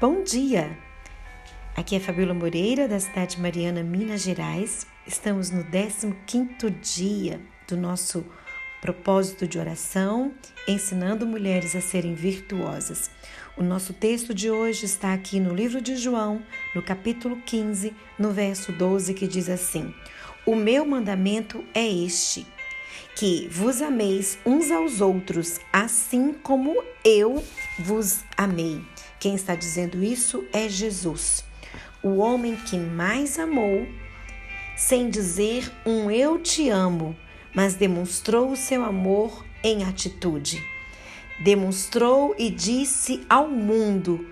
Bom dia! Aqui é Fabiola Moreira, da cidade de Mariana, Minas Gerais. Estamos no 15 dia do nosso propósito de oração, ensinando mulheres a serem virtuosas. O nosso texto de hoje está aqui no livro de João, no capítulo 15, no verso 12, que diz assim: O meu mandamento é este que vos ameis uns aos outros, assim como eu vos amei. Quem está dizendo isso é Jesus, o homem que mais amou, sem dizer um eu te amo, mas demonstrou o seu amor em atitude. Demonstrou e disse ao mundo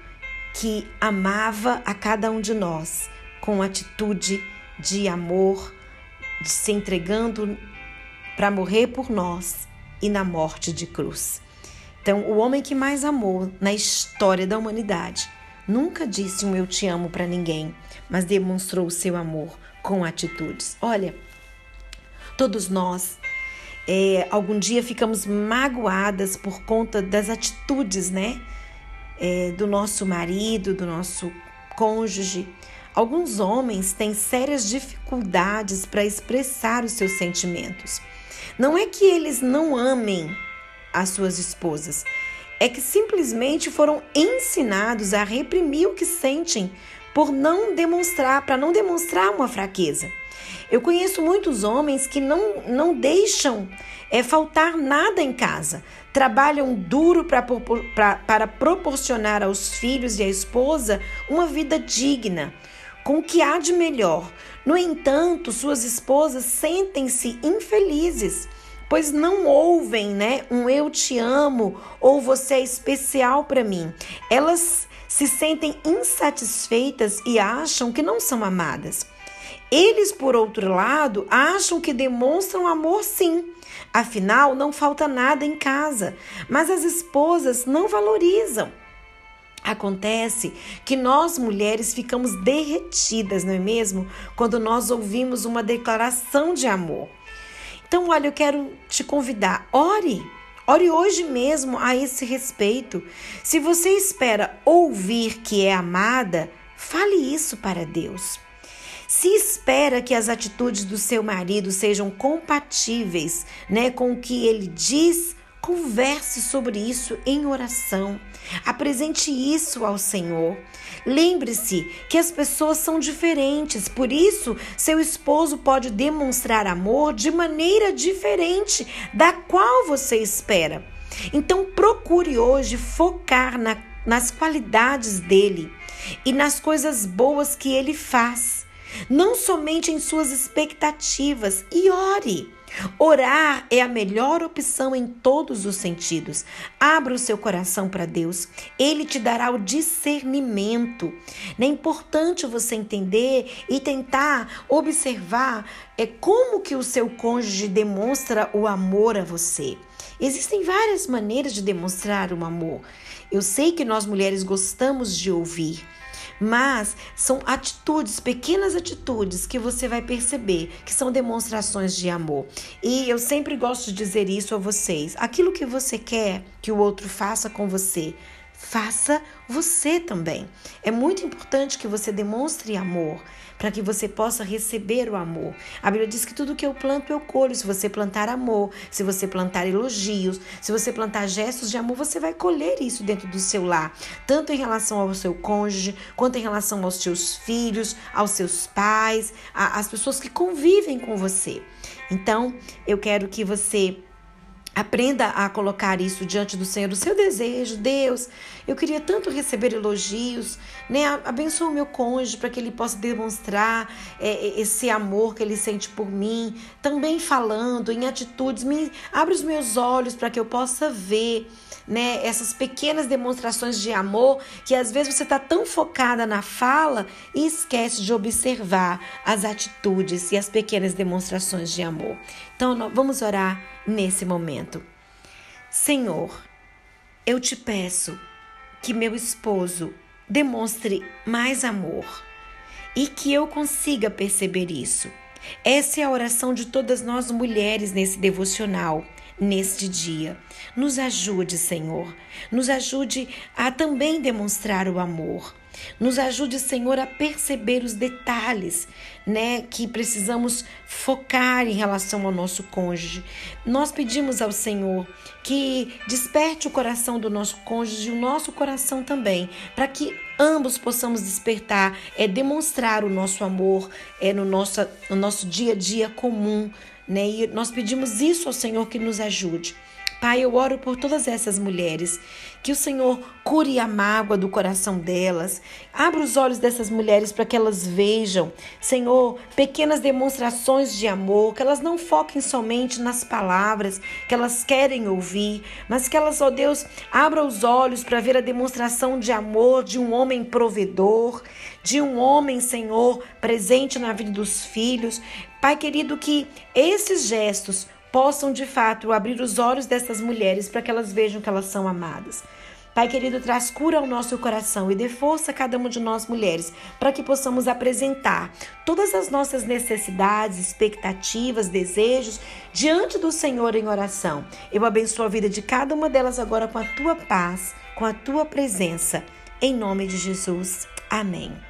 que amava a cada um de nós com atitude de amor, de se entregando para morrer por nós e na morte de cruz. Então, o homem que mais amou na história da humanidade nunca disse um eu te amo para ninguém, mas demonstrou o seu amor com atitudes. Olha, todos nós é, algum dia ficamos magoadas por conta das atitudes, né? É, do nosso marido, do nosso cônjuge. Alguns homens têm sérias dificuldades para expressar os seus sentimentos. Não é que eles não amem as suas esposas. É que simplesmente foram ensinados a reprimir o que sentem por não demonstrar, para não demonstrar uma fraqueza. Eu conheço muitos homens que não, não deixam é, faltar nada em casa, trabalham duro pra, pra, para proporcionar aos filhos e à esposa uma vida digna, com o que há de melhor. No entanto, suas esposas sentem-se infelizes pois não ouvem, né, um eu te amo ou você é especial para mim. Elas se sentem insatisfeitas e acham que não são amadas. Eles, por outro lado, acham que demonstram amor sim. Afinal, não falta nada em casa, mas as esposas não valorizam. Acontece que nós mulheres ficamos derretidas, não é mesmo? Quando nós ouvimos uma declaração de amor. Então, olha, eu quero te convidar, ore. Ore hoje mesmo a esse respeito. Se você espera ouvir que é amada, fale isso para Deus. Se espera que as atitudes do seu marido sejam compatíveis, né, com o que ele diz, Converse sobre isso em oração. Apresente isso ao Senhor. Lembre-se que as pessoas são diferentes, por isso seu esposo pode demonstrar amor de maneira diferente da qual você espera. Então procure hoje focar na, nas qualidades dele e nas coisas boas que ele faz, não somente em suas expectativas, e ore. Orar é a melhor opção em todos os sentidos. Abra o seu coração para Deus, ele te dará o discernimento. É importante você entender e tentar observar é como que o seu cônjuge demonstra o amor a você. Existem várias maneiras de demonstrar o amor. Eu sei que nós mulheres gostamos de ouvir mas são atitudes, pequenas atitudes que você vai perceber que são demonstrações de amor. E eu sempre gosto de dizer isso a vocês: aquilo que você quer que o outro faça com você, faça você também. É muito importante que você demonstre amor para que você possa receber o amor. A Bíblia diz que tudo que eu planto eu colho. Se você plantar amor, se você plantar elogios, se você plantar gestos de amor, você vai colher isso dentro do seu lar, tanto em relação ao seu cônjuge, quanto em relação aos seus filhos, aos seus pais, às pessoas que convivem com você. Então, eu quero que você Aprenda a colocar isso diante do Senhor, o seu desejo. Deus, eu queria tanto receber elogios, né? Abençoa o meu cônjuge para que ele possa demonstrar é, é, esse amor que ele sente por mim. Também falando em atitudes, me abre os meus olhos para que eu possa ver, né? Essas pequenas demonstrações de amor que às vezes você está tão focada na fala e esquece de observar as atitudes e as pequenas demonstrações de amor. Então, vamos orar nesse momento. Senhor, eu te peço que meu esposo demonstre mais amor e que eu consiga perceber isso. Essa é a oração de todas nós mulheres nesse devocional. Neste dia. Nos ajude, Senhor. Nos ajude a também demonstrar o amor. Nos ajude, Senhor, a perceber os detalhes, né, que precisamos focar em relação ao nosso cônjuge. Nós pedimos ao Senhor que desperte o coração do nosso cônjuge e o nosso coração também, para que ambos possamos despertar, é demonstrar o nosso amor é no nosso, no nosso dia a dia comum, né? E nós pedimos isso ao Senhor que nos ajude. Pai, eu oro por todas essas mulheres, que o Senhor cure a mágoa do coração delas. Abra os olhos dessas mulheres para que elas vejam, Senhor, pequenas demonstrações de amor, que elas não foquem somente nas palavras que elas querem ouvir, mas que elas, ó Deus, abram os olhos para ver a demonstração de amor de um homem provedor, de um homem, Senhor, presente na vida dos filhos. Pai querido, que esses gestos possam de fato abrir os olhos dessas mulheres para que elas vejam que elas são amadas. Pai querido, traz cura ao nosso coração e dê força a cada uma de nós mulheres para que possamos apresentar todas as nossas necessidades, expectativas, desejos diante do Senhor em oração. Eu abençoo a vida de cada uma delas agora com a tua paz, com a tua presença. Em nome de Jesus. Amém.